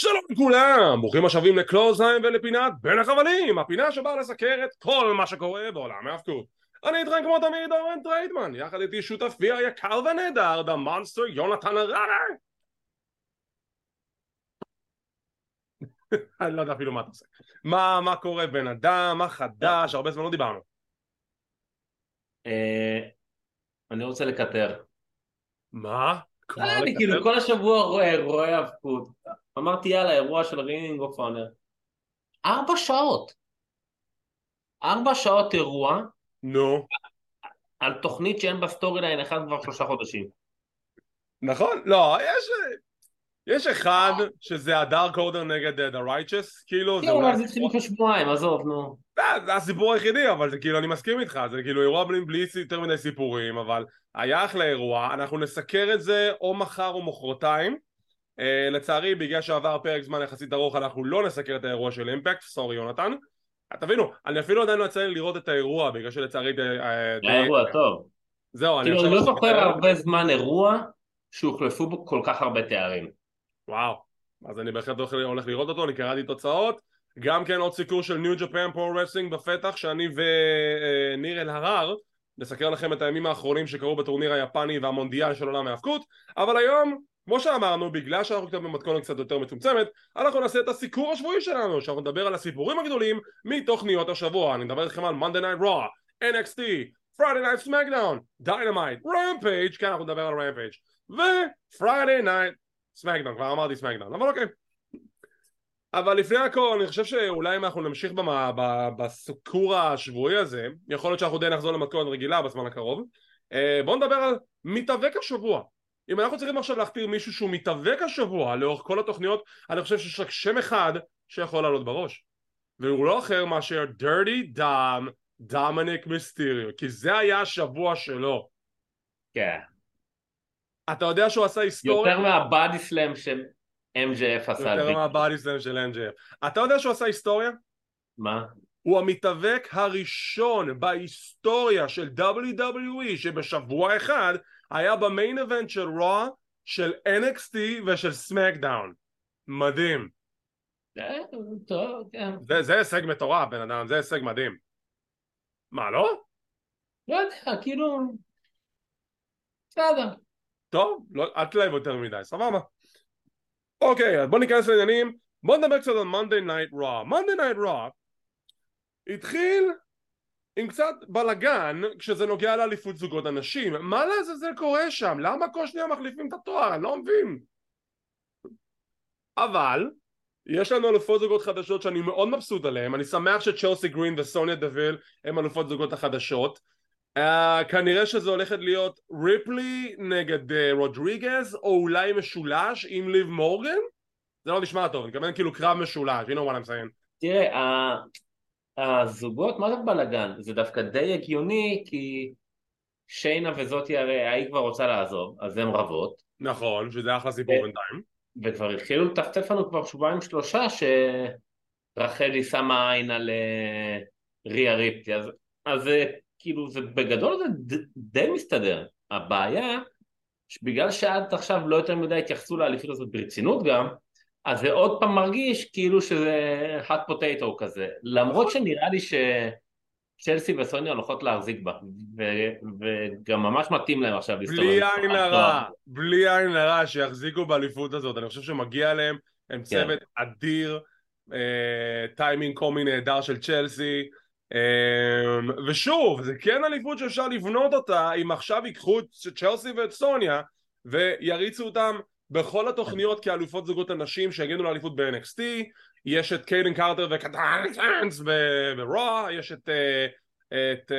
שלום לכולם, ברוכים השבים לקלוזהיים ולפינת בין החבלים, הפינה שבאה לסקר את כל מה שקורה בעולם ההאבקות. אני איתכם כמו תמיד אורן טריידמן, יחד איתי שותפי היקר והנהדר, the monster יונתן הררה. אני לא יודע אפילו מה אתה עושה. מה, מה קורה בן אדם, מה חדש, הרבה זמן לא דיברנו. אה, אני רוצה לקטר. מה? אה, אני? כאילו כל השבוע רואה רואה האבקות. אמרתי יאללה, אירוע של Ring of Honor. ארבע שעות. ארבע שעות אירוע נו, על תוכנית שאין בה story line אחד כבר שלושה חודשים. נכון? לא, יש... יש אחד שזה ה Dark Order נגד אה, The Righteous, כאילו זה אולי... אבל זה התחיל לפני שבועיים, עזוב, נו. זה, זה הסיפור היחידי, אבל זה כאילו, אני מסכים איתך, זה כאילו אירוע בלי, בלי יותר מדי סיפורים, אבל היה אחלה אירוע, אנחנו נסקר את זה או מחר או מחרתיים. אה, לצערי, בגלל שעבר פרק זמן יחסית ארוך, אנחנו לא נסקר את האירוע של אימפקט, sorry יונתן. תבינו, אני אפילו עדיין לא יצא לי לראות את האירוע, בגלל שלצערי... אה, היה אירוע טוב. זהו, אני כאילו, עכשיו... אני לא זוכר הרבה זמן אירוע שהוחלפו בו כל כך הרבה תארים. וואו, אז אני בהחלט הולך- לראות אותו, אני קראתי תוצאות גם כן עוד סיקור של New Japan Pro Wrestling בפתח שאני וניר אלהרר נסקר לכם את הימים האחרונים שקרו בטורניר היפני והמונדיאל של עולם ההאבקות אבל היום, כמו שאמרנו, בגלל שאנחנו קצת במתכונת קצת יותר מצומצמת אנחנו נעשה את הסיקור השבועי שלנו שאנחנו נדבר על הסיפורים הגדולים מתוכניות השבוע אני מדבר איתכם על Monday Night Raw, NXT, Friday Night SmackDown, Dynamite, Rampage, כן אנחנו נדבר על Rampage ו-Friday Night סמקדאון, כבר אמרתי סמקדאון, אבל אוקיי. אבל לפני הכל, אני חושב שאולי אם אנחנו נמשיך במה, ב- בסיקור השבועי הזה, יכול להיות שאנחנו די נחזור למתכונת רגילה בזמן הקרוב. אה, בואו נדבר על מתאבק השבוע. אם אנחנו צריכים עכשיו להכתיר מישהו שהוא מתאבק השבוע לאורך כל התוכניות, אני חושב שיש רק שם אחד שיכול לעלות בראש. והוא לא אחר מאשר דרטי דאם דומניק מיסטיריו, כי זה היה השבוע שלו. כן. אתה יודע שהוא עשה היסטוריה? יותר מהבאדי סלאם של MJF עשה. יותר. מהבאדי סלאם של NJF. אתה יודע שהוא עשה היסטוריה? מה? הוא המתאבק הראשון בהיסטוריה של WWE שבשבוע אחד היה במיין איבנט של רוע של NXT ושל סמקדאון. מדהים. כן. זה הישג מטורף בן אדם, זה הישג מדהים. מה לא? לא יודע, כאילו... בסדר. טוב, לא, אל תלהב יותר מדי, סבבה. אוקיי, אז בוא ניכנס לעניינים. בוא נדבר קצת על Monday Night Raw. Monday Night Raw התחיל עם קצת בלאגן כשזה נוגע לאליפות זוגות הנשים. מה לעזאזל קורה שם? למה כל שניה מחליפים את התואר? אני לא מבין. אבל יש לנו אלופות זוגות חדשות שאני מאוד מבסוט עליהן. אני שמח שצ'לסי גרין וסוניה דוויל הם אלופות זוגות החדשות. Uh, כנראה שזה הולכת להיות ריפלי נגד uh, רודריגז או אולי משולש עם ליב מורגן? זה לא נשמע טוב, אני מתכוון כאילו קרב משולש, you know what I'm saying. תראה, הזוגות, מה זה בלאגן? זה דווקא די הגיוני, כי שיינה וזאתי הרי ההיא כבר רוצה לעזוב, אז הן רבות, נכון, שזה אחלה סיפור בינתיים. וכבר התחילו לטפטף לנו כבר שבועיים שלושה שרחלי שמה עין על אה, ריה ריפטי, אז, אז אה, כאילו זה בגדול זה ד, די מסתדר. הבעיה, שבגלל שעד עכשיו לא יותר מדי התייחסו לאליפות הזאת ברצינות גם, אז זה עוד פעם מרגיש כאילו שזה hot potato כזה, למרות שנראה לי שצ'לסי וסוניה הולכות להחזיק בה, ו- וגם ממש מתאים להם עכשיו להסתובב. בלי עין. הרע, בלי עין הרע שיחזיקו באליפות הזאת, אני חושב שמגיע להם, כן. הם צוות אדיר, אה, טיימינג קומי נהדר של צ'לסי, אה, ושוב, זה כן אליפות שאפשר לבנות אותה אם עכשיו ייקחו את צ'לסי ואת סוניה ויריצו אותם בכל התוכניות כאלופות זוגות הנשים שיגנו לאליפות ב-NXT, יש את קיידן קרטר וקטאנס ברוע, יש את אה, את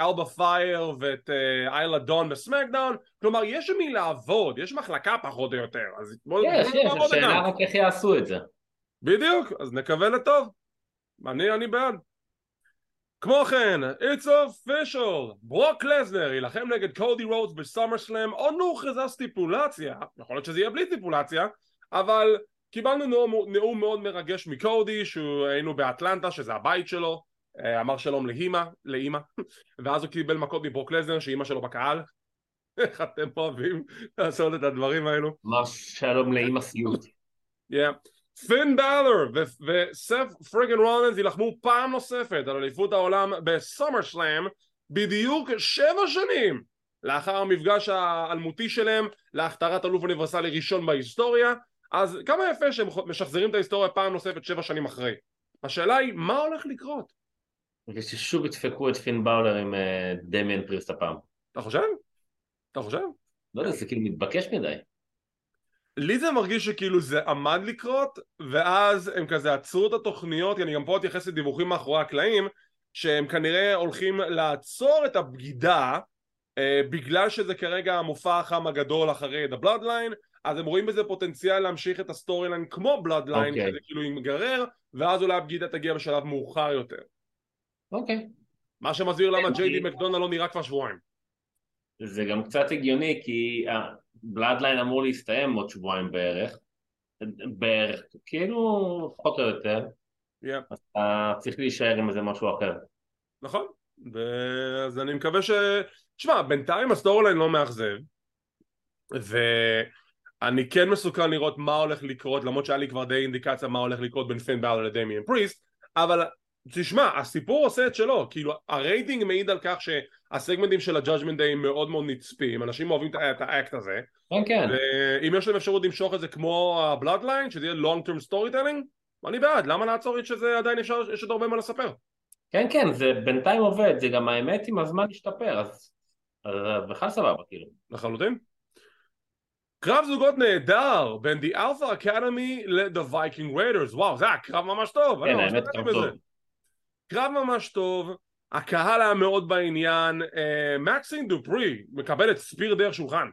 אלבה פייר ואת איילה דון בסמקדאון כלומר יש מי לעבוד, יש מחלקה פחות או יותר אז בואו יש, בואו יש, נעבוד השאלה. רק איך יעשו את זה. בדיוק, אז נקווה לטוב אני, אני בעד כמו כן, it's official, ברוק לזנר יילחם נגד קודי רודס בסאמר סלאם עוד לא הוכרזה סטיפולציה, יכול להיות שזה יהיה בלי סטיפולציה, אבל קיבלנו נאום, נאום מאוד מרגש מקודי, שהיינו באטלנטה שזה הבית שלו, אה, אמר שלום לאימא, לאימא, ואז הוא קיבל מכות מברוק לזנר שאימא שלו בקהל, איך אתם אוהבים לעשות את הדברים האלו, אמר שלום לאמא סיוט. yeah. פין בלר וסף פריגן רולנס יילחמו פעם נוספת על אליפות העולם בסומר שלאם בדיוק שבע שנים לאחר המפגש האלמותי שלהם להכתרת אלוף אוניברסלי ראשון בהיסטוריה אז כמה יפה שהם משחזרים את ההיסטוריה פעם נוספת שבע שנים אחרי השאלה היא מה הולך לקרות? וששוב ידפקו את פין באולר עם אה, דמיאן פריסט הפעם אתה חושב? אתה חושב? לא יודע, זה כאילו מתבקש מדי לי זה מרגיש שכאילו זה עמד לקרות ואז הם כזה עצרו את התוכניות כי אני גם פה אתייחס לדיווחים מאחורי הקלעים שהם כנראה הולכים לעצור את הבגידה אה, בגלל שזה כרגע המופע החם הגדול אחרי The Bloodline אז הם רואים בזה פוטנציאל להמשיך את ה storyline כמו Bloodline okay. שזה כאילו ייגרר ואז אולי הבגידה תגיע בשלב מאוחר יותר אוקיי okay. מה שמסביר למה ג'יי די מקדונלד לא נראה כבר שבועיים זה גם קצת הגיוני כי Bloodline אמור להסתיים עוד שבועיים בערך. בערך, כאילו פחות או יותר. yeah. אז אתה צריך להישאר עם איזה משהו אחר. נכון, אז אני מקווה ש... תשמע, בינתיים ה storyline לא מאכזב ו... אני כן מסוקרן לראות מה הולך לקרות למרות שהיה לי כבר די אינדיקציה מה הולך לקרות בין פין באלר לדמיאן פריסט אבל תשמע הסיפור עושה את שלו כאילו הרייטינג מעיד על כך שהסגמנטים של ה Judgment Day מאוד מאוד נצפים אנשים אוהבים את האקט הזה. כן כן. ואם יש להם אפשרות למשוך את זה כמו ה Bloodline שזה יהיה long term storytelling אני בעד למה לעצור את שזה עדיין אפשר יש עוד הרבה מה לספר? כן כן זה בינתיים עובד זה גם האמת עם הזמן השתפר אז בכלל סבבה כאילו. לחלוטין. קרב זוגות נהדר בין The Alpha Academy ל-The Viking Raiders. וואו זה היה קרב ממש טוב כן האמת קרב טוב קרב ממש טוב הקהל היה מאוד בעניין מקסין דופרי מקבל את ספיר דרך שולחן.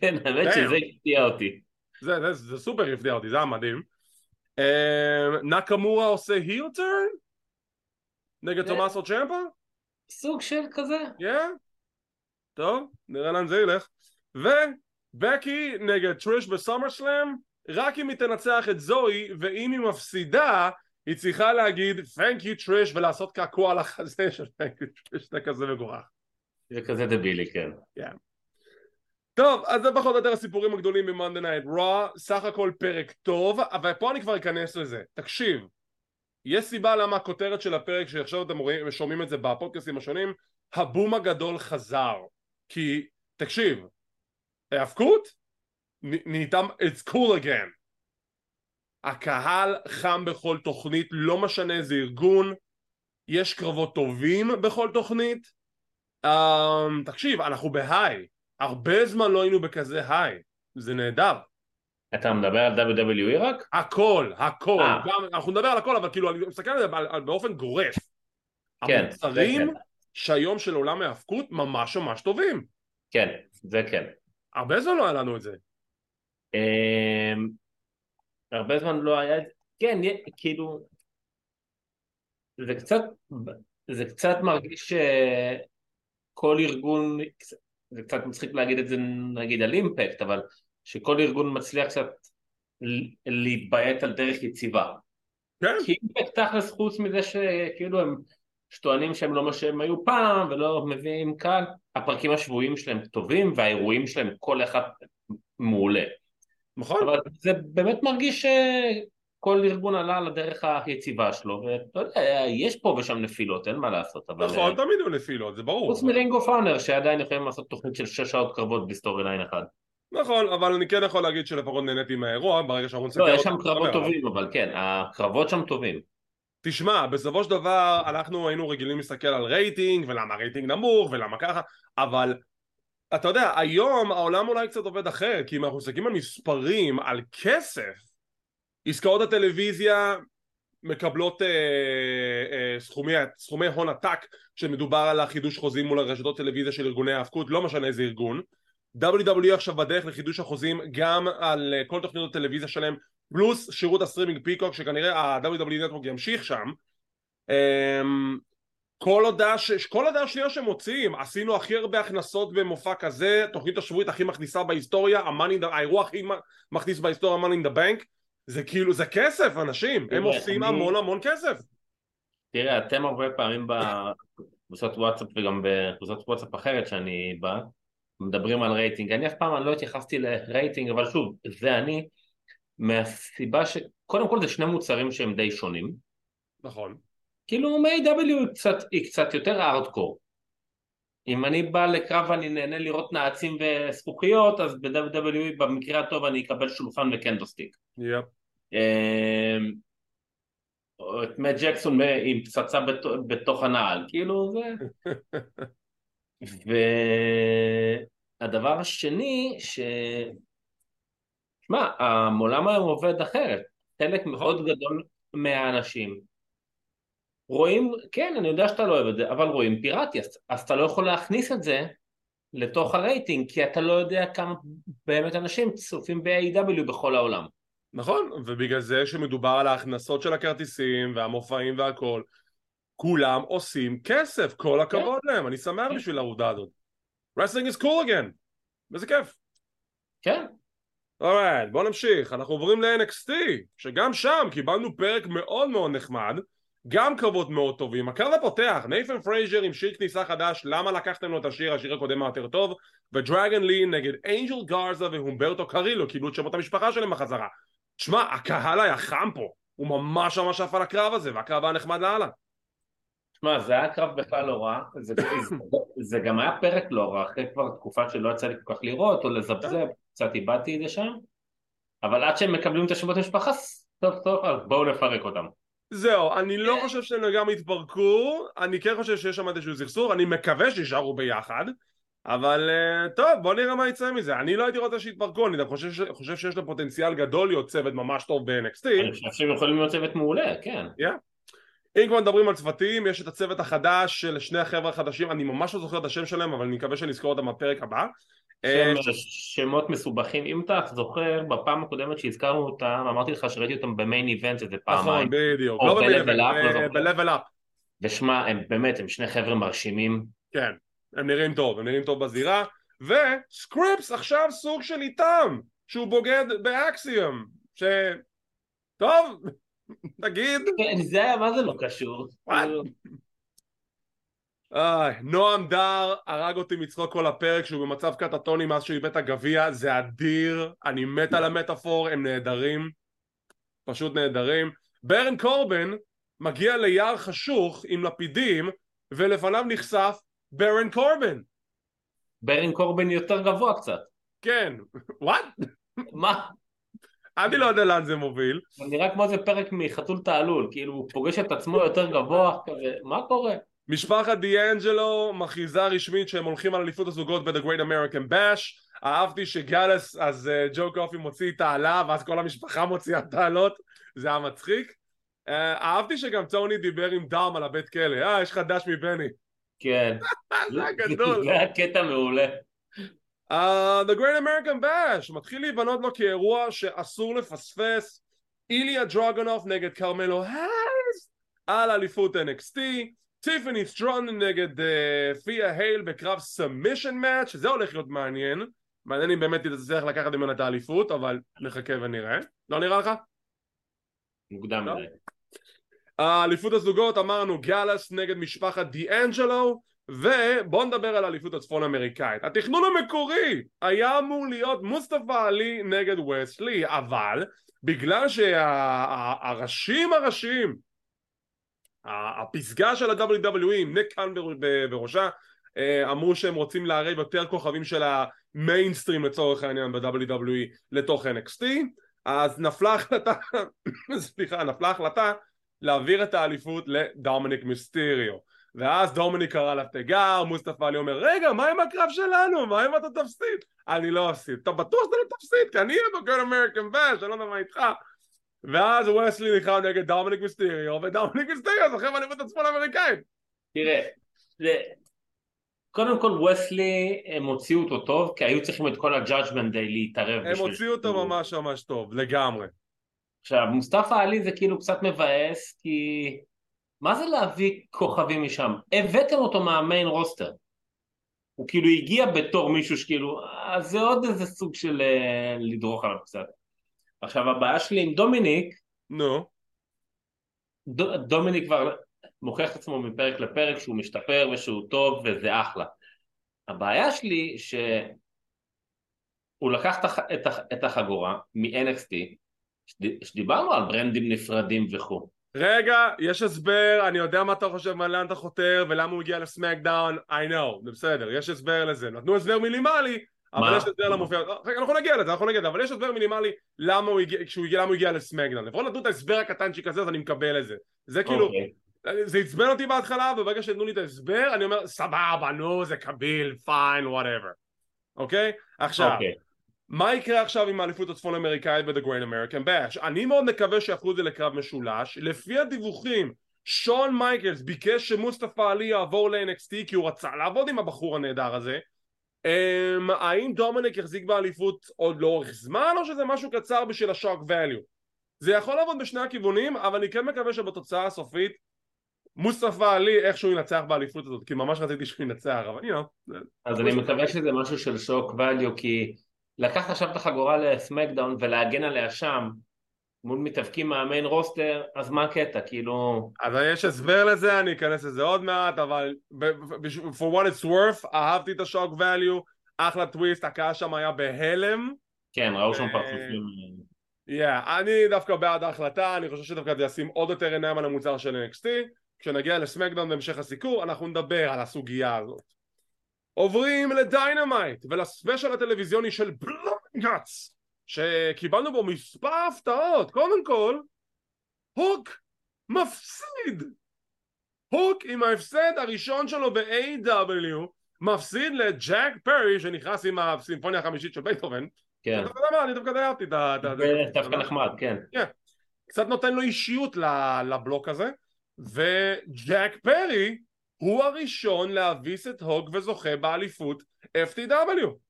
כן האמת שזה הפתיע אותי. זה, זה, זה סופר הפתיע אותי זה היה מדהים. נקמורה עושה היל טרן נגד תומאסו צ'מפה סוג של כזה. כן טוב נראה לאן זה ילך. ו... בקי נגד טריש בסומר סלאם רק אם היא תנצח את זואי ואם היא מפסידה היא צריכה להגיד thank you טריש ולעשות קעקוע על החזה של thank you טריש זה כזה מגוחך זה כזה דבילי כן. yeah. טוב אז זה פחות או יותר הסיפורים הגדולים ב Monday Night Raw סך הכל פרק טוב אבל פה אני כבר אכנס לזה. תקשיב יש סיבה למה הכותרת של הפרק שעכשיו אתם רואים, שומעים את זה בפודקאסטים השונים הבום הגדול חזר כי תקשיב ההאבקות נהייתה it's cool again הקהל חם בכל תוכנית לא משנה איזה ארגון יש קרבות טובים בכל תוכנית um, תקשיב אנחנו בהיי הרבה זמן לא היינו בכזה היי זה נהדר אתה מדבר על WWE רק? הכל, הכל, אה. גם, אנחנו נדבר על הכל אבל כאילו אני מסתכל על זה באופן גורף כן, המוצרים כן. שהיום של עולם ההאבקות ממש ממש טובים כן, זה כן הרבה זמן לא היה לנו את זה. אמ, הרבה זמן לא היה את זה. כן, כאילו, זה קצת, זה קצת מרגיש שכל ארגון, זה קצת מצחיק להגיד את זה נגיד על אימפקט, אבל שכל ארגון מצליח קצת להתביית על דרך יציבה. כן. כי אימפקט תכלס חוץ מזה שכאילו יש שטוענים שהם לא מה שהם היו פעם ולא מביאים קהל, הפרקים השבועיים שלהם טובים והאירועים שלהם כל אחד מעולה. נכון. אבל זה באמת מרגיש שכל ארגון עלה על הדרך היציבה שלו, ואתה יודע, יש פה ושם נפילות, אין מה לעשות. אבל... נכון, תמיד היו נפילות, זה ברור. חוץ מ Ring of Honor, שעדיין יכולים לעשות תוכנית של שש שעות קרבות ב storyline אחד. נכון, אבל אני כן יכול להגיד שלפחות נהניתי מהאירוע, ברגע שאנחנו נסתכל... לא, יש שם קרבות טובים, אבל כן, הקרבות שם טובים. תשמע, בסופו של דבר אנחנו היינו רגילים להסתכל על רייטינג ולמה רייטינג נמוך ולמה ככה אבל אתה יודע, היום העולם אולי קצת עובד אחר כי אם אנחנו מסתכלים על מספרים, על כסף עסקאות הטלוויזיה מקבלות אה, אה, סכומי, סכומי הון עתק כשמדובר על החידוש חוזים מול הרשתות טלוויזיה של ארגוני ההאבקות, לא משנה איזה ארגון. WWE עכשיו בדרך לחידוש החוזים גם על אה, כל תוכניות הטלוויזיה שלהם פלוס שירות הסטרימינג פיקוק שכנראה ה-WWE Network ימשיך שם. אמ, כל הודעה, ש... כל הודעה שנייה שמוציאים עשינו הכי הרבה הכנסות במופע כזה תוכנית השבועית הכי מכניסה בהיסטוריה the... האירוע הכי מכניס בהיסטוריה money in the bank זה כאילו זה כסף אנשים הם עושים אני... המון המון כסף תראה אתם הרבה פעמים בקבוצות וואטסאפ וגם בקבוצות וואטסאפ אחרת שאני בא מדברים על רייטינג אני אף פעם לא התייחסתי לרייטינג אבל שוב זה אני מהסיבה ש... קודם כל זה שני מוצרים שהם די שונים. נכון. כאילו מ-AW היא קצת, היא קצת יותר ארדקור. אם אני בא לקרב ואני נהנה לראות נעצים וזכוכיות, אז ב-WWE במקרה הטוב אני אקבל שולחן וקנדוסטיק. יפ. אמ, את מאט ג'קסון עם פצצה בתוך, בתוך הנעל, כאילו זה... והדבר השני, ש... שמע, העולם היום עובד אחרת. חלק מאוד גדול מהאנשים רואים, כן, אני יודע שאתה לא אוהב את זה, אבל רואים פיראטי, אז, אז אתה לא יכול להכניס את זה לתוך הרייטינג, כי אתה לא יודע כמה באמת אנשים צופים ב-AW בכל העולם. נכון, ובגלל זה שמדובר על ההכנסות של הכרטיסים והמופעים והכל, כולם עושים כסף, כל הכבוד כן. להם, אני שמח כן. בשביל העובדה הזאת. Wrestling is cool again, וזה כיף. כן. Alright, בוא נמשיך, אנחנו עוברים ל-NXT, שגם שם קיבלנו פרק מאוד מאוד נחמד, גם קרבות מאוד טובים, הקרב הפותח, נייתן פרייזר עם שיר כניסה חדש, למה לקחתם לו את השיר, השיר הקודם יותר טוב, ודרגון לי נגד אנג'ל גארזה והומברטו קרילו, קיבלו את שמות המשפחה שלהם בחזרה. תשמע, הקהל היה חם פה, הוא ממש ממש עף על הקרב הזה, והקרב היה נחמד לאללה. תשמע, זה היה קרב בכלל לא רע, זה, זה גם היה פרק לא רע, אחרי כבר תקופה שלא יצא לי כל כך לראות או לזבזב, קצת איבדתי את זה שם, אבל עד שהם מקבלים את השמות המשפחה, סוף סוף, אז בואו נפרק אותם. זהו, אני לא חושב שהם גם התפרקו, אני כן חושב שיש שם איזשהו סכסוך, אני מקווה שישארו ביחד, אבל uh, טוב, בוא נראה מה יצא מזה. אני לא הייתי רוצה שיתפרקו, אני גם חושב, חושב שיש להם פוטנציאל גדול להיות צוות ממש טוב ב-NXT. אני חושב שהם יכולים להיות צוות מעולה, כן. Yeah. אם כבר מדברים על צוותים, יש את הצוות החדש של שני החבר'ה החדשים, אני ממש לא זוכר את השם שלהם, אבל אני מקווה שנזכור אותם בפרק הבא. אה, שם, שמות מסובכים, אם אתה זוכר, בפעם הקודמת שהזכרנו אותם, אמרתי לך שראיתי אותם במיין איבנט איזה פעמיים. נכון, בדיוק. לא במיין איבנט, ב-level up. ושמע, הם באמת, הם שני חבר'ה מרשימים. כן, הם נראים טוב, הם נראים טוב בזירה, וסקריפס עכשיו סוג של איתם, שהוא בוגד באקסיום, ש... טוב, תגיד. כן, זה היה, מה זה לא קשור? איי, נועם דר הרג אותי מצחוק כל הפרק שהוא במצב קטטוני מאז שהוא איבד את הגביע, זה אדיר, אני מת על המטאפור, הם נהדרים, פשוט נהדרים. ברן קורבן מגיע ליער חשוך עם לפידים ולפניו נחשף ברן קורבן. ברן קורבן יותר גבוה קצת. כן, וואט? מה? אני לא יודע לאן זה מוביל. נראה כמו איזה פרק מחתול תעלול, כאילו הוא פוגש את עצמו יותר גבוה כזה, מה קורה? משפחת דיאנג'לו מכריזה רשמית שהם הולכים על אליפות הזוגות ב-The Great American Bash. אהבתי שגאלס, אז uh, ג'ו קופי מוציא תעלה ואז כל המשפחה מוציאה תעלות זה היה מצחיק. uh, אהבתי שגם טוני דיבר עם דאם על הבית כלא. אה יש לך דש מבני. כן. זה היה גדול. זה היה קטע מעולה. uh, The Great American Bash. מתחיל להיבנות לו כאירוע שאסור לפספס. איליה דרוגנוף נגד קרמלו הארס על אליפות NXT טיפני סטרון נגד פיה הייל בקרב סמישן מאץ' שזה הולך להיות מעניין מעניין אם באמת תצטרך לקחת ממנו את האליפות אבל נחכה ונראה לא נראה לך? מוקדם לא? מדי האליפות הזוגות אמרנו גאלס נגד משפחת דיאנג'לו ובואו נדבר על האליפות הצפון אמריקאית התכנון המקורי היה אמור להיות מוסטפא עלי נגד וסלי אבל בגלל שהראשים הראשיים הפסגה של ה-WWE עם ניק קאן בראשה אה, אמרו שהם רוצים לערב יותר כוכבים של המיינסטרים לצורך העניין ב-WWE לתוך NXT אז נפלה החלטה, סליחה, נפלה החלטה להעביר את האליפות לדומניק מיסטריו ואז דומיניק קרא לה תיגר, מוסטפא עלי אומר רגע מה עם הקרב שלנו? מה אם אתה תפסיד? אני לא אפסיד, אתה בטוח שאתה לא תפסיד? כי אני אהיה ב Great American Bash, אני לא יודע מה איתך ואז וסלי נלחם נגד דומניק מיסטריו ודומניק מיסטריו זוכר באליפות הצפון האמריקאית תראה, זה... קודם כל וסלי הם הוציאו אותו טוב כי היו צריכים את כל ה Judgment Day להתערב הם הוציאו אותו ממש ממש טוב, לגמרי. עכשיו מוסטפא עלי זה כאילו קצת מבאס כי מה זה להביא כוכבים משם? הבאתם אותו מהמיין רוסטר. הוא כאילו הגיע בתור מישהו שכאילו אז זה עוד איזה סוג של אה, לדרוך עליו קצת עכשיו הבעיה שלי עם דומיניק, נו. ד, דומיניק כבר מוכיח את עצמו מפרק לפרק שהוא משתפר ושהוא טוב וזה אחלה. הבעיה שלי שהוא לקח את החגורה מ-NXT שד- שדיברנו על ברנדים נפרדים וכו'. רגע, יש הסבר, אני יודע מה אתה חושב, מה לאן אתה חותר ולמה הוא הגיע לסמקדאון, I know, זה בסדר, יש הסבר לזה. נתנו הסבר מינימלי, אבל? יש הסבר להופיע... רגע, אנחנו נגיע לזה, אנחנו נגיע לזה, אבל יש הסבר מינימלי למה הוא הגיע, כשהוא הגיע, למה הוא הגיע לסמקדאון. לפחות נתנו את ההסבר הקטנצ'יק הזה, אז אני מקבל את זה. זה כאילו, אוקיי. זה עצבן אותי בהתחלה, וברגע שנתנו לי את ההסבר, אני אומר, סבבה, נו, זה קביל, fine, whatever. אוקיי? עכשיו, אוקיי. מה יקרה עכשיו עם האליפות הצפון אמריקאית ב-The Great American Bash? אני מאוד מקווה שיהפכו את זה לקרב משולש. לפי הדיווחים, שון מייקלס ביקש שמוסטפא עלי יעבור ל-NXT כי הוא רצה לעבוד עם הבחור הנהדר הזה. Um, האם דומניק יחזיק באליפות עוד לאורך זמן או שזה משהו קצר בשביל השוק value? זה יכול לעבוד בשני הכיוונים אבל אני כן מקווה שבתוצאה הסופית מוסטפא עלי איכשהו ינצח באליפות הזאת כי ממש רציתי שהוא ינצח אבל know אז אני מקווה שזה משהו של שוק ואליו, כי לקחת עכשיו את החגורה לסמקדאון ולהגן עליה שם, מול מתאבקים מהמיין רוסטר, אז מה הקטע? כאילו... אז יש הסבר לזה, אני אכנס לזה עוד מעט, אבל for what it's worth, אהבתי את השוק value, אחלה טוויסט, הקהל שם היה בהלם. כן, ראו שם אה, פרצופים... Yeah, אני דווקא בעד ההחלטה, אני חושב שדווקא זה ישים עוד יותר עיניים על המוצר של NXT. כשנגיע לסמקדאון בהמשך הסיקור, אנחנו נדבר על הסוגיה הזאת. עוברים ל Dynamite ול special הטלוויזיוני של Blood & Guts, שקיבלנו בו מספר הפתעות. קודם כל, הוק מפסיד. הוק עם ההפסד הראשון שלו ב-AEW מפסיד לג'ק פרי שנכנס עם הסימפוניה החמישית של בייטהובן. כן, אתה יודע מה, אני דווקא די אהבתי את ה... דווקא נחמד, כן. קצת נותן לו אישיות לבלוק הזה וג'ק פרי הוא הראשון להביס את הוג וזוכה באליפות FTW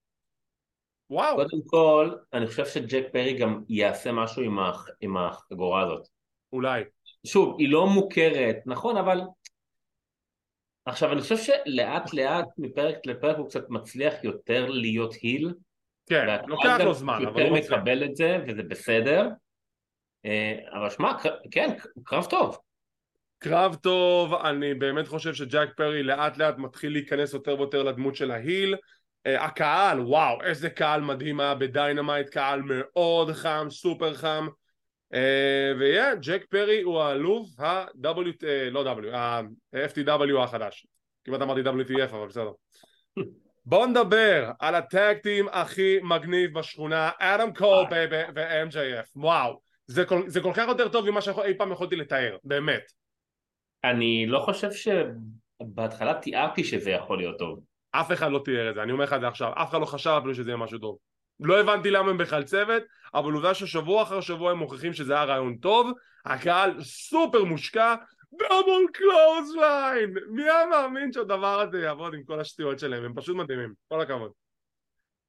וואו קודם כל, אני חושב שג'ק פרי גם יעשה משהו עם הח- עם החגורה הזאת. אולי שוב, היא לא מוכרת, נכון, אבל... עכשיו, אני חושב שלאט לאט, מפרק לפרק הוא קצת מצליח יותר להיות היל. כן לוקח לו זמן אבל יותר הוא מצליח. מקבל את זה, וזה בסדר. אה, אבל שמע, כן, קרב טוב. קרב טוב אני באמת חושב שג'ק פרי לאט לאט מתחיל להיכנס יותר ויותר לדמות של ה heel הקהל וואו איזה קהל מדהים היה ב Dynamite קהל מאוד חם סופר חם. אה, ויהיה ג'ק פרי הוא האלוף ה-W אה, לא W ה-FTW החדש. כמעט אמרתי WTF אבל בסדר. בואו נדבר על הטאג טים הכי מגניב בשכונה אדם קול ו-MJF וואו זה כל, זה כל כך יותר טוב ממה שאי פעם יכולתי לתאר באמת. אני לא חושב שבהתחלה תיארתי שזה יכול להיות טוב. אף אחד לא תיאר את זה, אני אומר לך את זה עכשיו, אף אחד לא חשב אפילו שזה יהיה משהו טוב. לא הבנתי למה הם בכלל צוות, אבל עובדה ששבוע אחר שבוע הם מוכיחים שזה היה רעיון טוב, הקהל סופר מושקע, double clothesline! מי היה מאמין שהדבר הזה יעבוד עם כל השטויות שלהם, הם פשוט מדהימים, כל הכבוד.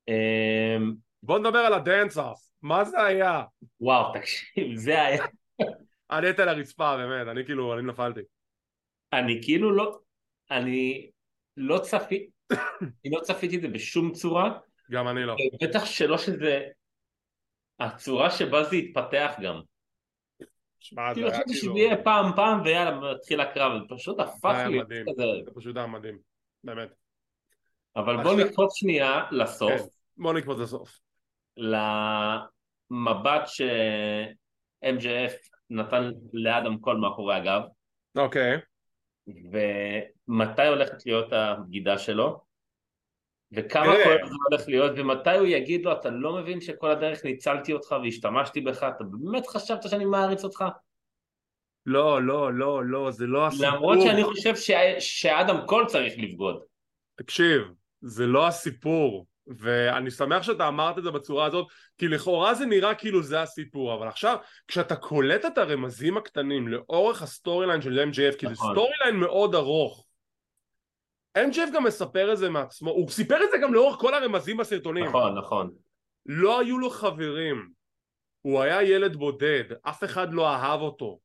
אמ, בוא נדבר על ה dance off, מה זה היה? וואו, תקשיב, זה היה... אני הייתי על הרצפה, באמת, אני כאילו, אני נפלתי. אני כאילו לא... אני לא צפיתי... אני לא צפיתי את זה בשום צורה, גם אני לא. בטח שלא שזה... הצורה שבה זה התפתח גם. שמע, זה כאילו היה חשבתי כאילו, שזה יהיה פעם פעם ויאללה מתחיל הקרב, זה פשוט הפך. כזה. זה פשוט היה מדהים, באמת. אבל בוא נקפוץ שנייה לסוף, כן. בוא נקפוץ לסוף. למבט ש-MJF נתן לאדם קול מאחורי הגב, אוקיי. ומתי הולכת להיות הבגידה שלו, וכמה. כואב זה הולך להיות, ומתי הוא יגיד לו, אתה לא מבין שכל הדרך ניצלתי אותך והשתמשתי בך, אתה באמת חשבת שאני מעריץ אותך? לא, לא, לא, לא, זה לא הסיפור. למרות שאני חושב ש... שאדם קול צריך לבגוד. תקשיב, זה לא הסיפור, ואני שמח שאתה אמרת את זה בצורה הזאת, כי לכאורה זה נראה כאילו זה הסיפור, אבל עכשיו, כשאתה קולט את הרמזים הקטנים לאורך ה storyline של MJF, כי זה נכון. storyline מאוד ארוך, MJF גם מספר את זה מעצמו, הוא סיפר את זה גם לאורך כל הרמזים בסרטונים. נכון, נכון. לא היו לו חברים, הוא היה ילד בודד, אף אחד לא אהב אותו.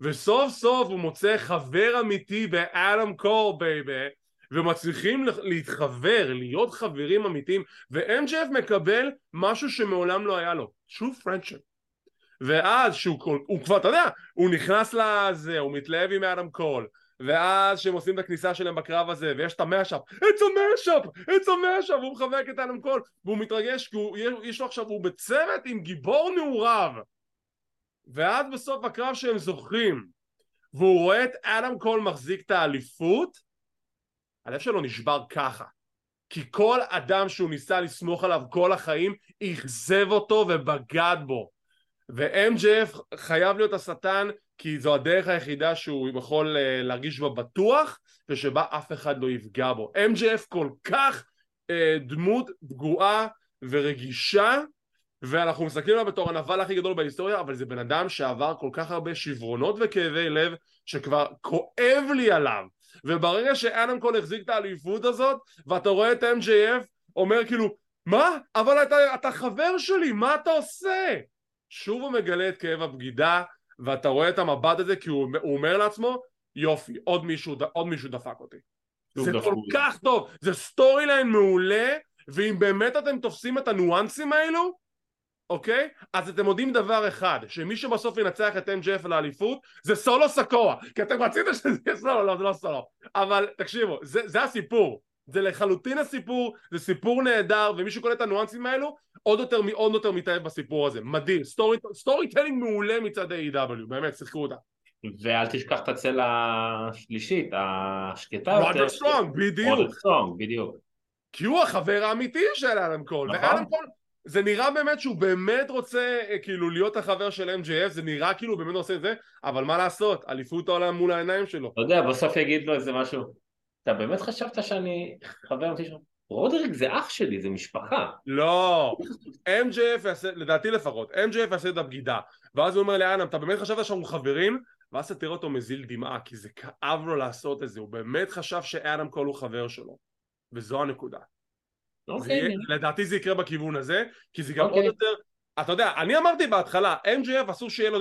וסוף סוף הוא מוצא חבר אמיתי באדם קול baby, ומצליחים להתחבר, להיות חברים אמיתיים, ו-MJF מקבל משהו שמעולם לא היה לו, true friendship. ואז שהוא הוא כבר, אתה יודע, הוא נכנס לזה, הוא מתלהב עם אדם קול, ואז שהם עושים את הכניסה שלהם בקרב הזה, ויש את ה mashup, it's a mashup, it's a mashup, והוא מחבק את אדם קול, והוא מתרגש, כי הוא, יש לו עכשיו, הוא בצוות עם גיבור נעוריו. ואז בסוף הקרב שהם זוכרים, והוא רואה את אדם קול מחזיק את האליפות, הלב שלו נשבר ככה. כי כל אדם שהוא ניסה לסמוך עליו כל החיים, אכזב אותו ובגד בו. ו-MJF חייב להיות השטן כי זו הדרך היחידה שהוא יכול אה, להרגיש בה בטוח ושבה אף אחד לא יפגע בו. MJF כל כך אה, דמות פגועה ורגישה ואנחנו מסתכלים עליו בתור הנבל הכי גדול בהיסטוריה אבל זה בן אדם שעבר כל כך הרבה שברונות וכאבי לב שכבר כואב לי עליו וברגע שאדם קול החזיק את האליפות הזאת ואתה רואה את MJF אומר כאילו מה? אבל אתה, אתה חבר שלי, מה אתה עושה? שוב הוא מגלה את כאב הבגידה ואתה רואה את המבט הזה כי הוא, הוא אומר לעצמו יופי, עוד מישהו, עוד מישהו דפק אותי זה דפוק. כל כך טוב, זה storyline מעולה ואם באמת אתם תופסים את הניואנסים האלו אוקיי? אז אתם יודעים דבר אחד, שמי שבסוף ינצח את MJF לאליפות זה סולו סקואה כי אתם רציתם שזה יהיה סולו, לא זה לא סולו אבל תקשיבו, זה, זה הסיפור זה לחלוטין הסיפור, זה סיפור נהדר ומי שקולט את הניואנסים האלו עוד יותר, עוד יותר מתאהב בסיפור הזה, מדהים, story, storytelling מעולה מצד ה-AEW, באמת, שיחקו אותה. ואל תשכח את הצלע השלישית, השקטה יותר. רודריק סטרונג, בדיוק. רודריק סטרונג, בדיוק. כי הוא החבר האמיתי של אדם קול, נכון. ואדם קול, זה נראה באמת שהוא באמת רוצה אה, כאילו להיות החבר של MJF, זה נראה כאילו הוא באמת עושה את זה, אבל מה לעשות, אליפות העולם מול העיניים שלו. אתה יודע, בסוף יגיד לו איזה משהו, אתה באמת חשבת שאני חבר אמיתי שלו? רודריק זה אח שלי, זה משפחה. לא, MJF יעשה, לדעתי לפחות, MJF יעשה את הבגידה ואז הוא אומר לאדם, אתה באמת חשבת שאנחנו חברים? ואז אתה תראה אותו מזיל דמעה כי זה כאב לו לעשות את זה, הוא באמת חשב שאדם קול הוא חבר שלו וזו הנקודה. אוקיי. זה, לדעתי זה יקרה בכיוון הזה, כי זה גם אוקיי. עוד יותר אתה יודע, אני אמרתי בהתחלה, MJF אסור שיהיה לו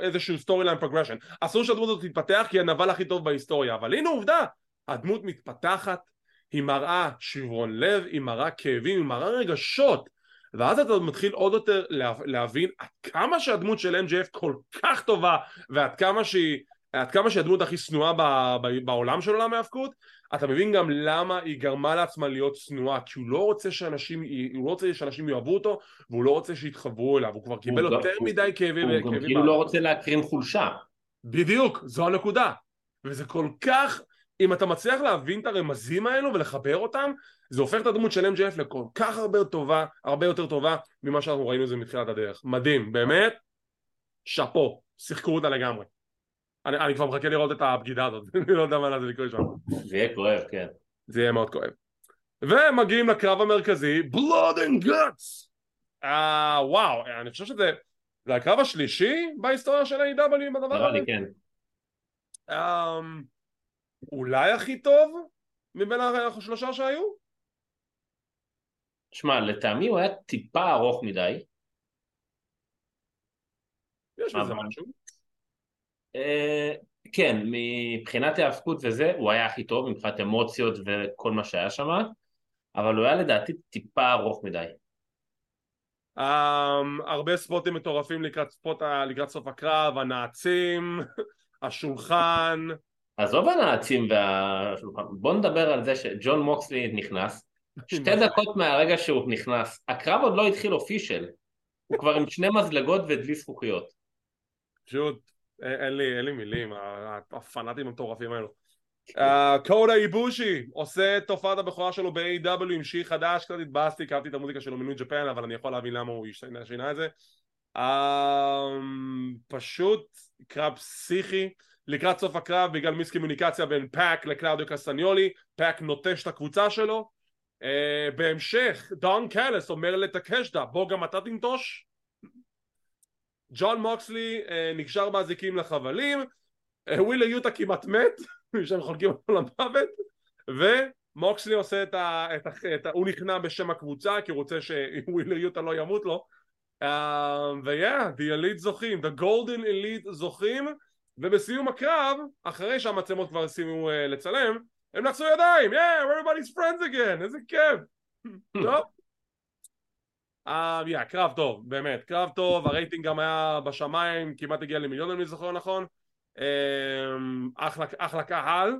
איזשהו, storyline progression, אסור שהדמות הזאת תתפתח כי הנבל הכי טוב בהיסטוריה, אבל הנה עובדה, הדמות מתפתחת, היא מראה שברון לב, היא מראה כאבים, היא מראה רגשות. ואז אתה מתחיל עוד יותר להבין עד כמה שהדמות של MJF כל כך טובה ועד כמה שהיא עד כמה שהיא הדמות הכי שנואה בעולם של עולם ההאבקות אתה מבין גם למה היא גרמה לעצמה להיות צנועה כי הוא לא רוצה שאנשים הוא לא רוצה שאנשים יאהבו אותו והוא לא רוצה שיתחברו אליו הוא כבר קיבל הוא יותר הוא, מדי כאבים הוא גם כאילו לא רוצה להקרין חולשה. בדיוק זו הנקודה. וזה כל כך אם אתה מצליח להבין את הרמזים האלו ולחבר אותם זה הופך את הדמות של MJF לכל כך הרבה טובה, הרבה יותר טובה ממה שאנחנו ראינו את זה מתחילת הדרך. מדהים, באמת. שאפו, שיחקו אותה לגמרי. אני, אני כבר מחכה לראות את הבגידה הזאת, אני לא יודע מה זה לקרוא שם. זה יהיה כואב, כן. זה יהיה מאוד כואב. ומגיעים לקרב המרכזי, Blood and Guts. uh, וואו, אני חושב שזה זה הקרב השלישי בהיסטוריה של ה-AW בדבר הזה? נראה לי כן. um, אולי הכי טוב מבין השלושה שהיו? שמע, לטעמי הוא היה טיפה ארוך מדי. יש בזה משהו. אה, כן, מבחינת ההאבקות וזה, הוא היה הכי טוב מבחינת אמוציות וכל מה שהיה שם, אבל הוא היה לדעתי טיפה ארוך מדי. Um, הרבה ספוטים מטורפים לקראת, ספוט, לקראת סוף הקרב, הנעצים, השולחן, עזוב הנאצים והשולחן, בוא נדבר על זה שג'ון מוקסלי נכנס, שתי דקות מהרגע שהוא נכנס, הקרב עוד לא התחיל אופישל, הוא כבר עם שני מזלגות ודלי זכוכיות. פשוט, אין לי, אין לי מילים, הפנאטים המטורפים האלו. קודה איבושי עושה את תופעת הבכורה שלו ב-AW עם שיר חדש, קצת התבאסתי, הכרתי את המוזיקה שלו מניו ג'פן, אבל אני יכול להבין למה הוא שינה את זה. פשוט קרב פסיכי. לקראת סוף הקרב בגלל miscommunication בין פאק לקלאודיו קסטניולי פאק נוטש את הקבוצה שלו. uh, בהמשך דון קאליס אומר לטקשיטה בוא גם אתה תנטוש? ג'ון מוקסלי uh, נקשר באזיקים לחבלים. uh, ווילר יוטה כמעט מת שהם חולקים אותו למוות ומוקסלי עושה את ה... את ה, את ה הוא נכנע בשם הקבוצה כי הוא רוצה שווילר יוטה לא ימות לו. ויאה, uh, the elite זוכים, the golden elite זוכים ובסיום הקרב, אחרי שהמצלמות כבר סיימו uh, לצלם, הם נצאו ידיים, yeah, everybody's friends again, איזה כיף. טוב. Uh, yeah, קרב טוב, באמת, קרב טוב, הרייטינג גם היה בשמיים, כמעט הגיע למיליון אם אני זוכר נכון. Um, אחלה, אחלה קהל,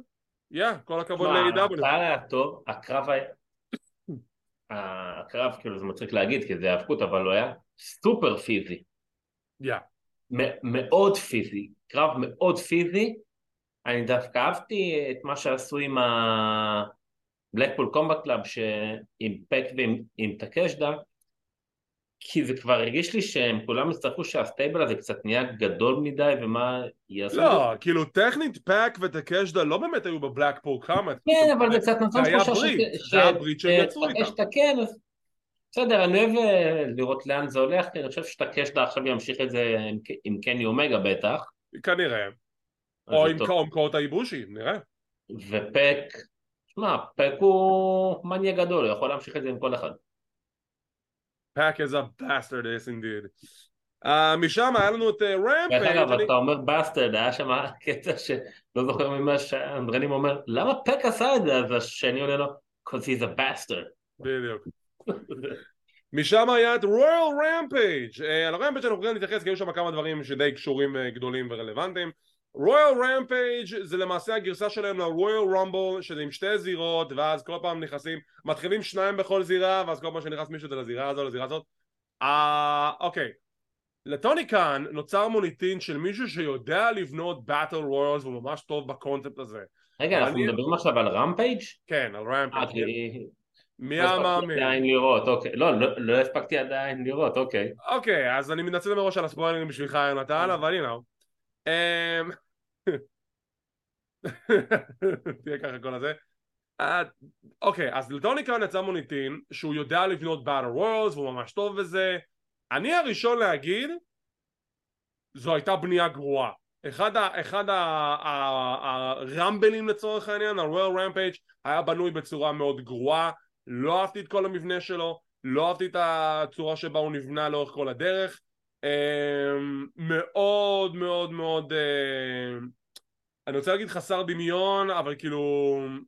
יא, yeah, כל הכבוד ל-AW. הקהל היה טוב, הקרב היה... הקרב, כאילו זה מצחיק להגיד כי זה האבקות, אבל הוא היה סופר פיזי. Yeah. Yeah. מאוד פיזי, קרב מאוד פיזי, אני דווקא אהבתי את מה שעשו עם ה-Blackpool Combat Club עם פאק ועם טקשיטה, כי זה כבר הרגיש לי שהם כולם יצטרכו שה stable הזה קצת נהיה גדול מדי ומה יעשו? לא, כאילו טכנית פאק וטקשיטה לא באמת היו ב Blackpool Combat כן, אבל זה קצת נתן תחושה זה היה ברית, זה היה ברית שהם יצרו איתם. כן, בסדר, אני אוהב אה, לראות לאן זה הולך, כי אני חושב שטקשיטה עכשיו ימשיך את זה עם קני אומגה בטח כנראה או עם קוטה איבושי, נראה ופאק, שמע, פאק הוא מניאק גדול, הוא יכול להמשיך את זה עם כל אחד Pack is a bastard, yes indeed. Uh, משם היה לנו את Rampage דרך אגב, אתה אומר בסטרד, היה שם קטע שלא זוכר ממה שאנדרנים אומר, למה פאק עשה את זה? אז השני עונה לו, because he's a bastard. בדיוק. משם היה את Royal Rampage על ה Rampage אנחנו יכולים להתייחס כי היו שם כמה דברים שדי קשורים גדולים ורלוונטיים. Royal Rampage זה למעשה הגרסה שלהם ל Royal Rumble שזה עם שתי זירות ואז כל פעם נכנסים מתחילים שניים בכל זירה ואז כל פעם שנכנס מישהו זה לזירה הזו לזירה הזאת. אה אוקיי. לטוני קאן נוצר מוניטין של מישהו שיודע לבנות battle royals והוא ממש טוב בקונספט הזה. רגע אנחנו מדברים עכשיו על Rampage? כן על Rampage מי המאמין? עדיין לראות, אוקיי. לא, לא, לא הספקתי עדיין לראות, אוקיי. אוקיי, אז אני מנצל מראש על הספוילרים בשבילך יונתן, אבל הנה אמ, תהיה ככה כל הזה אה, אוקיי אז לטוני קאן יצא מוניטין שהוא יודע לבנות battle royals והוא ממש טוב בזה אני הראשון להגיד זו הייתה בנייה גרועה אחד, ה, אחד הרמבלים לצורך העניין, הרויאל רמפייג' היה בנוי בצורה מאוד גרועה לא אהבתי את כל המבנה שלו לא אהבתי את הצורה שבה הוא נבנה לאורך כל הדרך. אמ, מאוד מאוד מאוד אמ, אני רוצה להגיד חסר דמיון אבל כאילו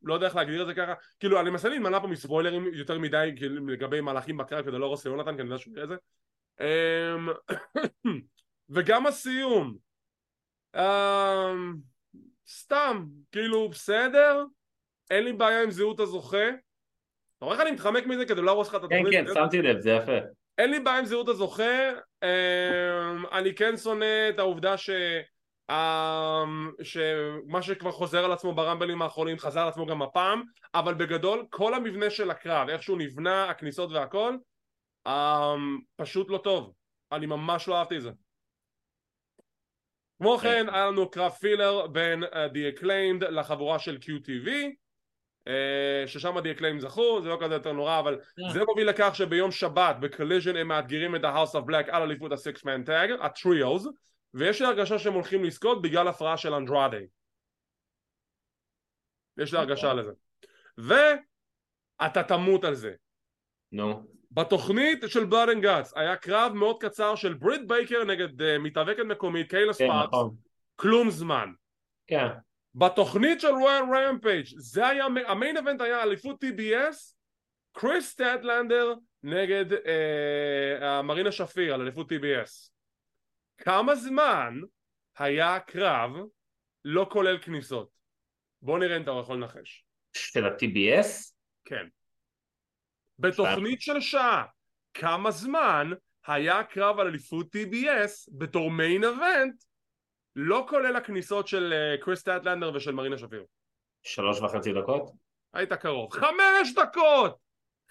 לא יודע איך להגדיר את זה ככה. כאילו אני מנסה להימנע פה מספוילרים יותר מדי כאילו, לגבי מהלכים בקרב כדי לא הרוס ליונתן כי אני יודע שהוא יראה את זה. אמ, וגם הסיום. סתם כאילו בסדר אין לי בעיה עם זהות הזוכה אתה רואה איך אני מתחמק מזה כדי לא להרוס לך את התוכנית? כן כן שמתי לב זה יפה. אין לי בעיה עם זהות הזוכה, אמ, אני כן שונא את העובדה ש... אמ, שמה שכבר חוזר על עצמו ברמבלים האחרונים חזר על עצמו גם הפעם אבל בגדול כל המבנה של הקרב איך שהוא נבנה הכניסות והכל אמ, פשוט לא טוב. אני ממש לא אהבתי את זה. כמו כן. היה לנו קרב filler בין uh, The Acclaimed לחבורה של QTV אה, ששם ה-Acclaimed זכו, זה לא כזה יותר נורא, אבל yeah. זה מוביל לכך שביום שבת ב Collision הם מאתגרים את ה-House of Black על אליפות ה-Six Man Tag, ה-Trios, ויש לי הרגשה שהם הולכים לזכות בגלל הפרעה של אנדרדה. יש לי הרגשה לזה. ואתה תמות על זה. נו. No. בתוכנית של Blood and Guts היה קרב מאוד קצר של ברית בייקר נגד uh, מתאבקת מקומית קיילה ספארקס, כן, נכון. כלום זמן. כן. בתוכנית של רויאל רמפייג' זה היה, ה main event היה אליפות TBS קריס סטטלנדר נגד אה, מרינה שפיר על אליפות TBS כמה זמן היה קרב לא כולל כניסות? בוא נראה אם אתה יכול לנחש. של ה-TBS? כן. בתוכנית של שעה כמה זמן היה קרב על אליפות TBS בתור מיין אבנט לא כולל הכניסות של קריס uh, טאטלנדר ושל מרינה שפיר. שלוש וחצי דקות? היית קרוב. חמש דקות!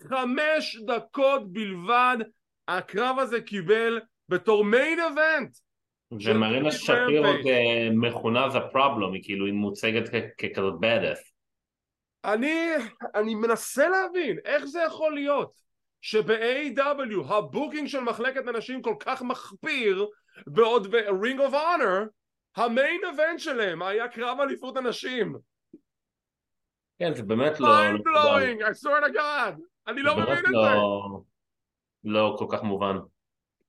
חמש דקות בלבד הקרב הזה קיבל בתור main event! ומרינה שפיר עוד מכונה The Problem, היא כאילו היא מוצגת ככזאת badass. אני, אני מנסה להבין איך זה יכול להיות שב-AEW הבוקינג של מחלקת הנשים כל כך מחפיר בעוד ב-Ring of Honor ה main event שלהם היה קרב אליפות הנשים. כן זה באמת לא... mind blowing, I swear to God. אני לא מבין את לא... זה. לא כל כך מובן.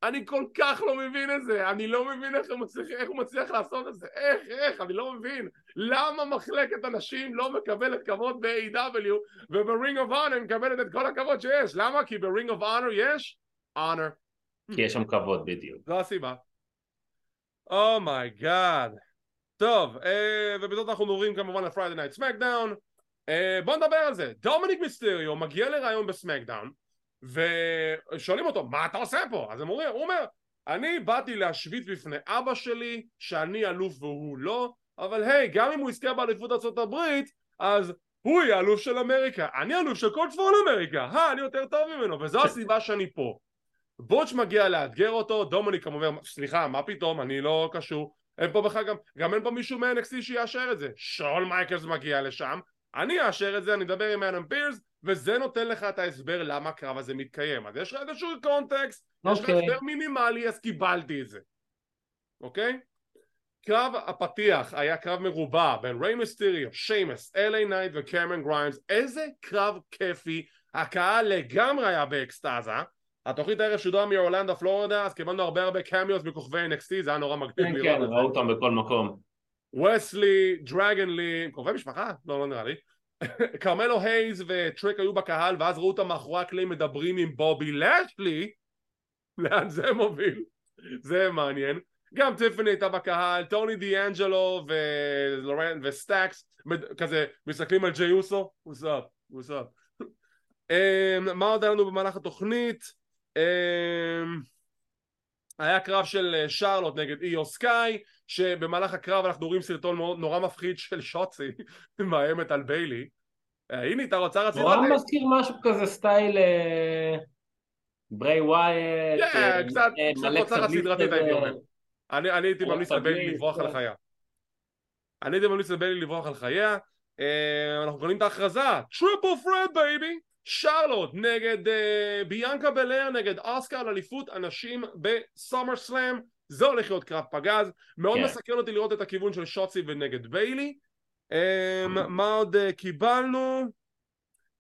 אני כל כך לא מבין את זה. אני לא מבין איך הוא מצליח, איך הוא מצליח לעשות את זה. איך, איך, אני לא מבין. למה מחלקת הנשים לא מקבלת כבוד ב-AEW וב-Ring of Honor מקבלת את כל הכבוד שיש? למה? כי ב-Ring of Honor יש honor. כי יש שם כבוד בדיוק. זו הסיבה oh my God. Oh טוב, אה, ובזאת אנחנו נורים כמובן ל Friday Night SmackDown. בוא נדבר על זה. דומיניק מיסטריו מגיע לראיון בסמקדאון ושואלים אותו מה אתה עושה פה? אז הם אומרים, הוא אומר אני באתי להשוויץ בפני אבא שלי שאני אלוף והוא לא, אבל היי, גם אם הוא יזכה באליפות ארה"ב, אז הוא יהיה אלוף של אמריקה, אני אלוף של כל צפון אמריקה, אה, אני יותר טוב ממנו, וזו הסיבה שאני פה. בוטש מגיע לאתגר אותו, דומיניק אומר, סליחה, מה פתאום, אני לא קשור, אין פה בכלל גם, גם אין פה מישהו מ-NXT שיאשר את זה, שון מייקלס מגיע לשם, אני אאשר את זה, אני אדבר עם אדם פירס, וזה נותן לך את ההסבר למה הקרב הזה מתקיים. אז יש לך איזשהו context, okay. יש לך אוקיי. הסבר מינימלי, אז קיבלתי את זה. אוקיי? Okay? קרב הפתיח היה קרב מרובע בין ריי מיסטריו, שיימס, אל איי נייט וקמרון גריימס, איזה קרב כיפי, הקהל לגמרי היה באקסטזה. התוכנית הערב שודרה מאורלנדו פלורידה, אז קיבלנו הרבה הרבה cameos מכוכבי NXT, זה היה נורא מגניב כן, כן, ראו אותם בכל מקום. ווס לי, דרגון לי, קרובי משפחה? לא, לא נראה לי. כרמלו הייז וטריק היו בקהל ואז ראו אותם מאחורי הקלעים מדברים עם בובי לאשלי לאן זה מוביל? זה מעניין גם טיפני הייתה בקהל, טוני דיאנג'לו ולורן וסטאקס כזה מסתכלים על ג'יי אוסו, what's up, what's up מה עוד היה לנו במהלך התוכנית? אמ, היה קרב של שרלוט נגד איו סקיי שבמהלך הקרב אנחנו רואים סרטון נורא מפחיד של שוצי מאיימת על ביילי. הנה אתה רוצה רצית... נורא מזכיר משהו כזה סטייל אה, ברי ווייט כן, קצת רוצחת סדרתית הייתי אומר אני הייתי ממליץ לביילי לברוח על חייה אני הייתי ממליץ לביילי לברוח על חייה אנחנו קוראים את ההכרזה. triple threat baby שרלוט נגד uh, ביאנקה בלר נגד אסקה על אליפות הנשים בסומר סלאם. זה הולך להיות קרב פגז. מאוד yeah. כן. מסקרן אותי לראות את הכיוון של שוצי ונגד ביילי. um, מה עוד uh, קיבלנו?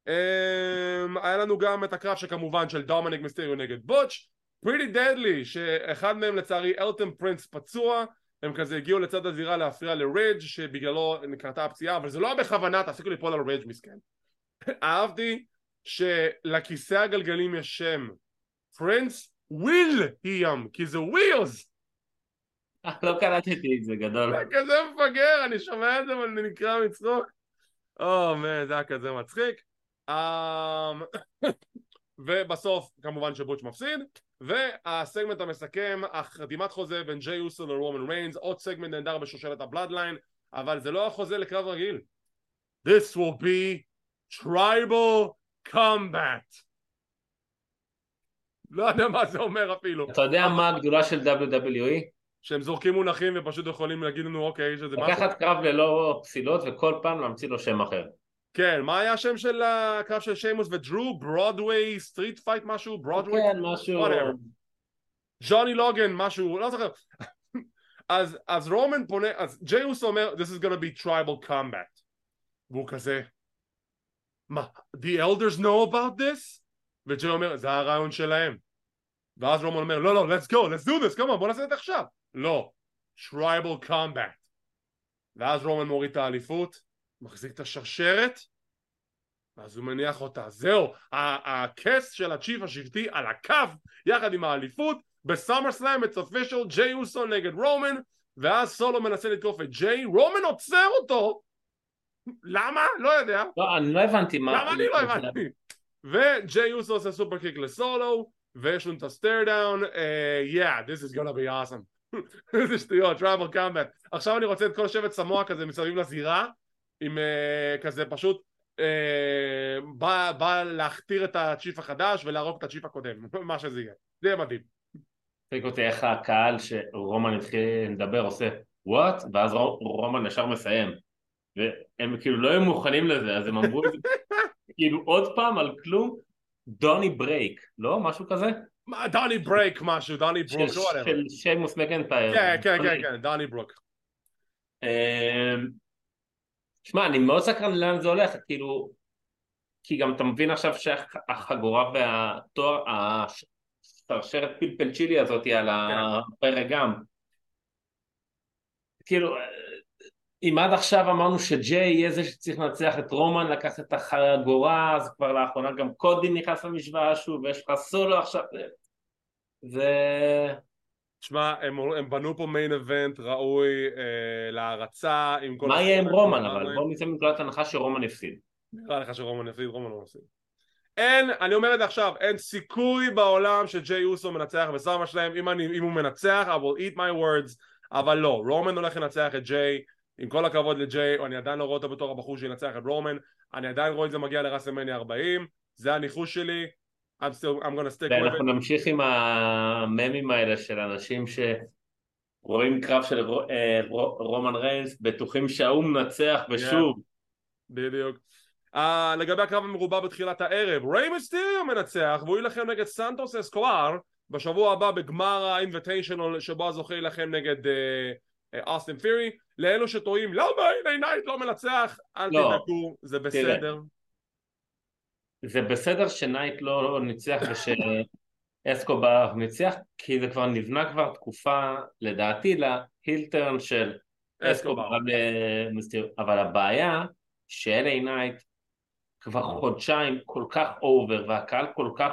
um, היה לנו גם את הקרב שכמובן של דומניק מיסטריו נגד בוטש פריטי דדלי שאחד מהם לצערי אלטון פרינס פצוע. הם כזה הגיעו לצד הזירה להפריע לרידג' שבגללו נקרתה הפציעה אבל זה לא היה בכוונה תפסיקו ליפול על רידג' מסכן. אהבתי שלכיסא הגלגלים יש שם. פרינס וויל הים כי זה ווילס לא קלטתי את זה גדול. זה כזה מפגר אני שומע את זה ואני נקרע מצחוק. או מן זה היה כזה מצחיק. ובסוף כמובן שבוטש מפסיד והסגמנט המסכם החתימת חוזה בין ג'יי אוסו לרומן ריינס עוד סגמנט נהדר בשושלת הבלאדליין אבל זה לא החוזה לקרב רגיל. This will be tribal combat לא יודע מה זה אומר אפילו אתה יודע מה הגדולה של WWE? שהם זורקים מונחים ופשוט יכולים להגיד לנו אוקיי שזה משהו לקחת קרב ללא פסילות וכל פעם להמציא לו שם אחר כן, מה היה השם של הקרב של שיימוס ודרו? ברודוויי, street fight משהו? ברודוויי? כן, משהו... ג'וני לוגן, משהו, לא זוכר. אז, אז רומן פונה, אז ג'יי אוסו אומר, this is gonna be tribal combat. והוא כזה, מה, the elders know about this? וג'י אומר, זה הרעיון שלהם. ואז רומן אומר, לא, לא, let's go, let's do this, come on, בוא נעשה את זה עכשיו. לא, tribal combat. ואז רומן מוריד את האליפות, מחזיק את השרשרת ואז הוא מניח אותה זהו הכס של הצ'יף השבטי על הקו יחד עם האליפות בסאמר סלאם it's official ג'יי אוסו נגד רומן ואז סולו מנסה לתקוף את ג'יי רומן עוצר אותו למה? לא יודע לא, אני לא הבנתי מה למה אני לא הבנתי? וג'יי אוסו עושה superkick לסולו ויש לנו את ה stare down yeah this is gonna be awesome איזה שטויות, tribal combat עכשיו אני רוצה את כל שבט סמואה כזה מסביב לזירה עם uh, כזה פשוט uh, בא, בא להכתיר את ה chief החדש ולהרוג את ה chief הקודם, מה שזה יהיה, זה יהיה מדהים. תראי אותי איך הקהל שרומן התחיל לדבר עושה what ואז רומן ישר מסיים והם כאילו לא היו מוכנים לזה אז הם אמרו את זה כאילו עוד פעם על כלום Donnybrook, לא? משהו כזה? Donnybrook משהו, Donnybrook, של שיימוס מקנטייר. כן, כן, כן, כן, Donnybrook. אמ, שמע, אני מאוד סקרן לאן זה הולך, כאילו, כי גם אתה מבין עכשיו שהחגורה והתואר, השרשרת פלפל צ'ילי הזאת על כן. הפרק גם. כאילו, אם עד עכשיו אמרנו שג'יי יהיה זה שצריך לנצח את רומן, לקחת את החגורה, אז כבר לאחרונה גם קודי נכנס למשוואה שוב, ויש לך סולו עכשיו, זה... תשמע, הם, הם בנו פה מיין אבנט ראוי אה, להערצה עם כל... מה יהיה עם רומן אבל? בואו נצא מנקודת הנחה שרומן יפסיד. נראה לך שרומן יפסיד, רומן לא יפסיד. אין, אני אומר את זה עכשיו, אין סיכוי בעולם שג'יי אוסו מנצח בסאמה שלהם, אם, אני, אם הוא מנצח, I will eat my words, אבל לא, רומן הולך לנצח את ג'יי, עם כל הכבוד לג'יי, אני עדיין לא רואה אותו בתור הבחור שינצח את רומן, אני עדיין רואה את זה מגיע לראסלמניה 40, זה הניחוש שלי, I'm still, I'm gonna stick with it. ואנחנו נמשיך עם הממים האלה של אנשים שרואים קרב של אה, רומן ריינס, בטוחים שההוא מנצח ושוב. בדיוק. Uh, לגבי הקרב המרובע בתחילת הערב, ריימן סטיריו מנצח והוא יילחם נגד סנטוס אסקובר בשבוע הבא בגמר ה invitational שבו הזוכה יילחם נגד אוסטין פירי לאלו שתוהים למה אל איי נייט לא מנצח אל לא, תדאגו זה בסדר. תראה. זה בסדר שנייט לא ניצח ושאסקובר ניצח כי זה כבר נבנה כבר תקופה לדעתי ל-heel turn של אסקובר אבל הבעיה ש LA Knight כבר חודשיים כל כך over והקהל כל כך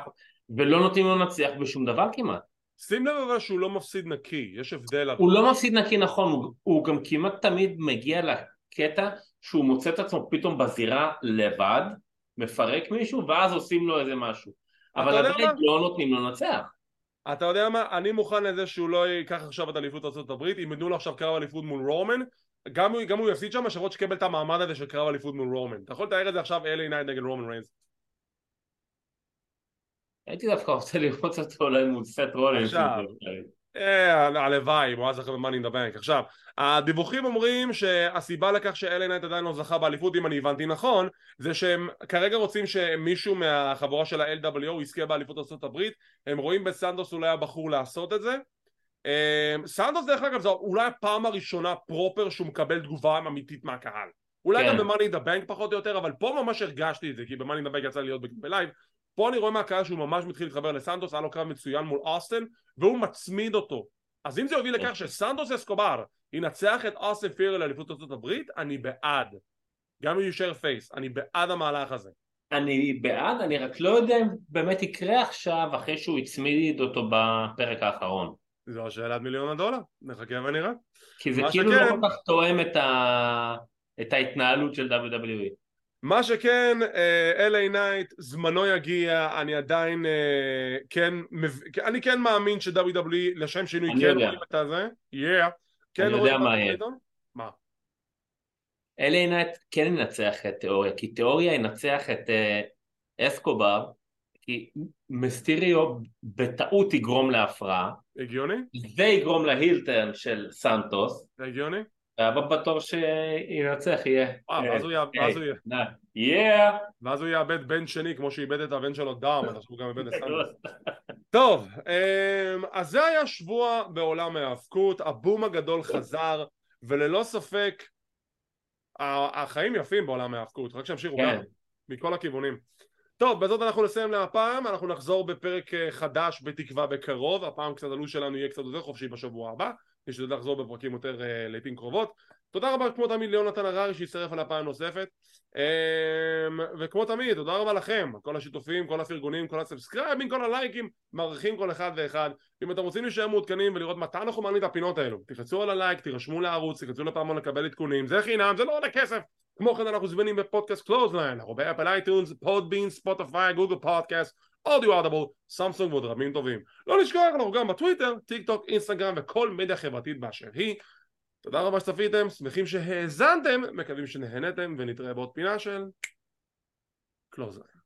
ולא נותנים לו לנצח בשום דבר כמעט שים לב אבל שהוא לא מפסיד נקי, יש הבדל. הוא לא מפסיד נקי נכון, הוא, הוא גם כמעט תמיד מגיע לקטע שהוא מוצא את עצמו פתאום בזירה לבד מפרק מישהו ואז עושים לו איזה משהו. אבל עדיין לא נותנים לו לנצח. אתה יודע מה? אני מוכן לזה שהוא לא ייקח עכשיו את אליפות ארה"ב אם יתנו לו עכשיו קרב אליפות מול רומן גם הוא, גם הוא יפסיד שם שרות שקיבל את המעמד הזה של קרב אליפות מול רומן. אתה יכול לתאר את זה עכשיו LA Knight נגד רומן ריינס הייתי דווקא רוצה לראות אותו אולי מול סת' רולינס עכשיו אה, הלוואי, הוא אז אחרי ב-Money in עכשיו, הדיווחים אומרים שהסיבה לכך ש-LA Knight עדיין לא זכה באליפות, אם אני הבנתי נכון, זה שהם כרגע רוצים שמישהו מהחבורה של ה-LWO יזכה באליפות ארה"ב, הם רואים בסנטוס אולי הבחור לעשות את זה. אה, סנטוס דרך אגב זו אולי הפעם הראשונה proper שהוא מקבל תגובה אמיתית מהקהל. אולי כן. גם ב-Money in the Bank פחות או יותר, אבל פה ממש הרגשתי את זה, כי ב-Money in the Bank יצא לי להיות ב-live, פה אני רואה מהקהל שהוא ממש מתחיל להתחבר לסנטוס, היה לו קרב מצוין מול אוסטן, והוא מצמיד אותו. אז אם זה יוביל לכך שסנטוס אסקובר ינצח את אוסטן פירי לאליפות ארצות הברית, אני בעד. גם אם יישאר face, אני בעד המהלך הזה. אני בעד, אני רק לא יודע אם באמת יקרה עכשיו אחרי שהוא הצמיד אותו בפרק האחרון. זו השאלת מיליון הדולר, נחכה ונראה. כי זה כאילו שכן... לא כל כך תואם את, ה... את ההתנהלות של WWE. מה שכן, אה, LA Knight, זמנו יגיע, אני עדיין אה, כן, אני כן מאמין ש-WWE לשם שינוי כן רואים את הזה, yeah, כן אני יודע מה יהיה. מה? LA Knight כן ינצח את תיאורי, כי תיאורי ינצח את אה, אסקובר, כי מסטיריו בטעות יגרום להפרעה. הגיוני? זה יגרום ל-heel turn של סנטוס. הגיוני? והבא בתור שינצח יהיה. אה, ואז הוא יהיה... ואז הוא יאבד בן שני כמו שאיבד את הבן שלו דום, אז הוא גם איבד את סנטוס. טוב, אמ, אז זה היה שבוע בעולם ההאבקות, הבום הגדול חזר, וללא ספק החיים יפים בעולם ההאבקות, רק שימשיכו גם, כן. מכל הכיוונים. טוב, בזאת אנחנו נסיים להפעם, אנחנו נחזור בפרק אה, חדש בתקווה בקרוב, הפעם קצת הלו"ז שלנו יהיה קצת יותר חופשי בשבוע הבא. נשתדל לחזור בפרקים יותר uh, לעיתים קרובות. תודה רבה כמו תמיד ליונתן הררי שהצטרף על הפעם נוספת um, וכמו תמיד תודה רבה לכם כל השיתופים, כל הפרגונים, כל הסאבסקרייבים, כל הלייקים מעריכים כל אחד ואחד. אם אתם רוצים להישאר מעודכנים ולראות מתי אנחנו מעלים את הפינות האלו תחצו על הלייק, תירשמו לערוץ, תיכנסו לפעמון לקבל עדכונים זה חינם, זה לא עולה כסף. כמו כן אנחנו זמינים בפודקאסט קלוזליין, אנחנו באפל אייטונס, פודבין, ספוטיפיי, גוגל פודקאסט אודיבל, סמסונג ועוד רבים טובים. לא לשכוח, אנחנו גם בטוויטר, טיק טוק, אינסטגרם וכל מדיה חברתית באשר היא. תודה רבה שצפיתם, שמחים שהאזנתם, מקווים שנהנתם ונתראה בעוד פינה של קלוזליין.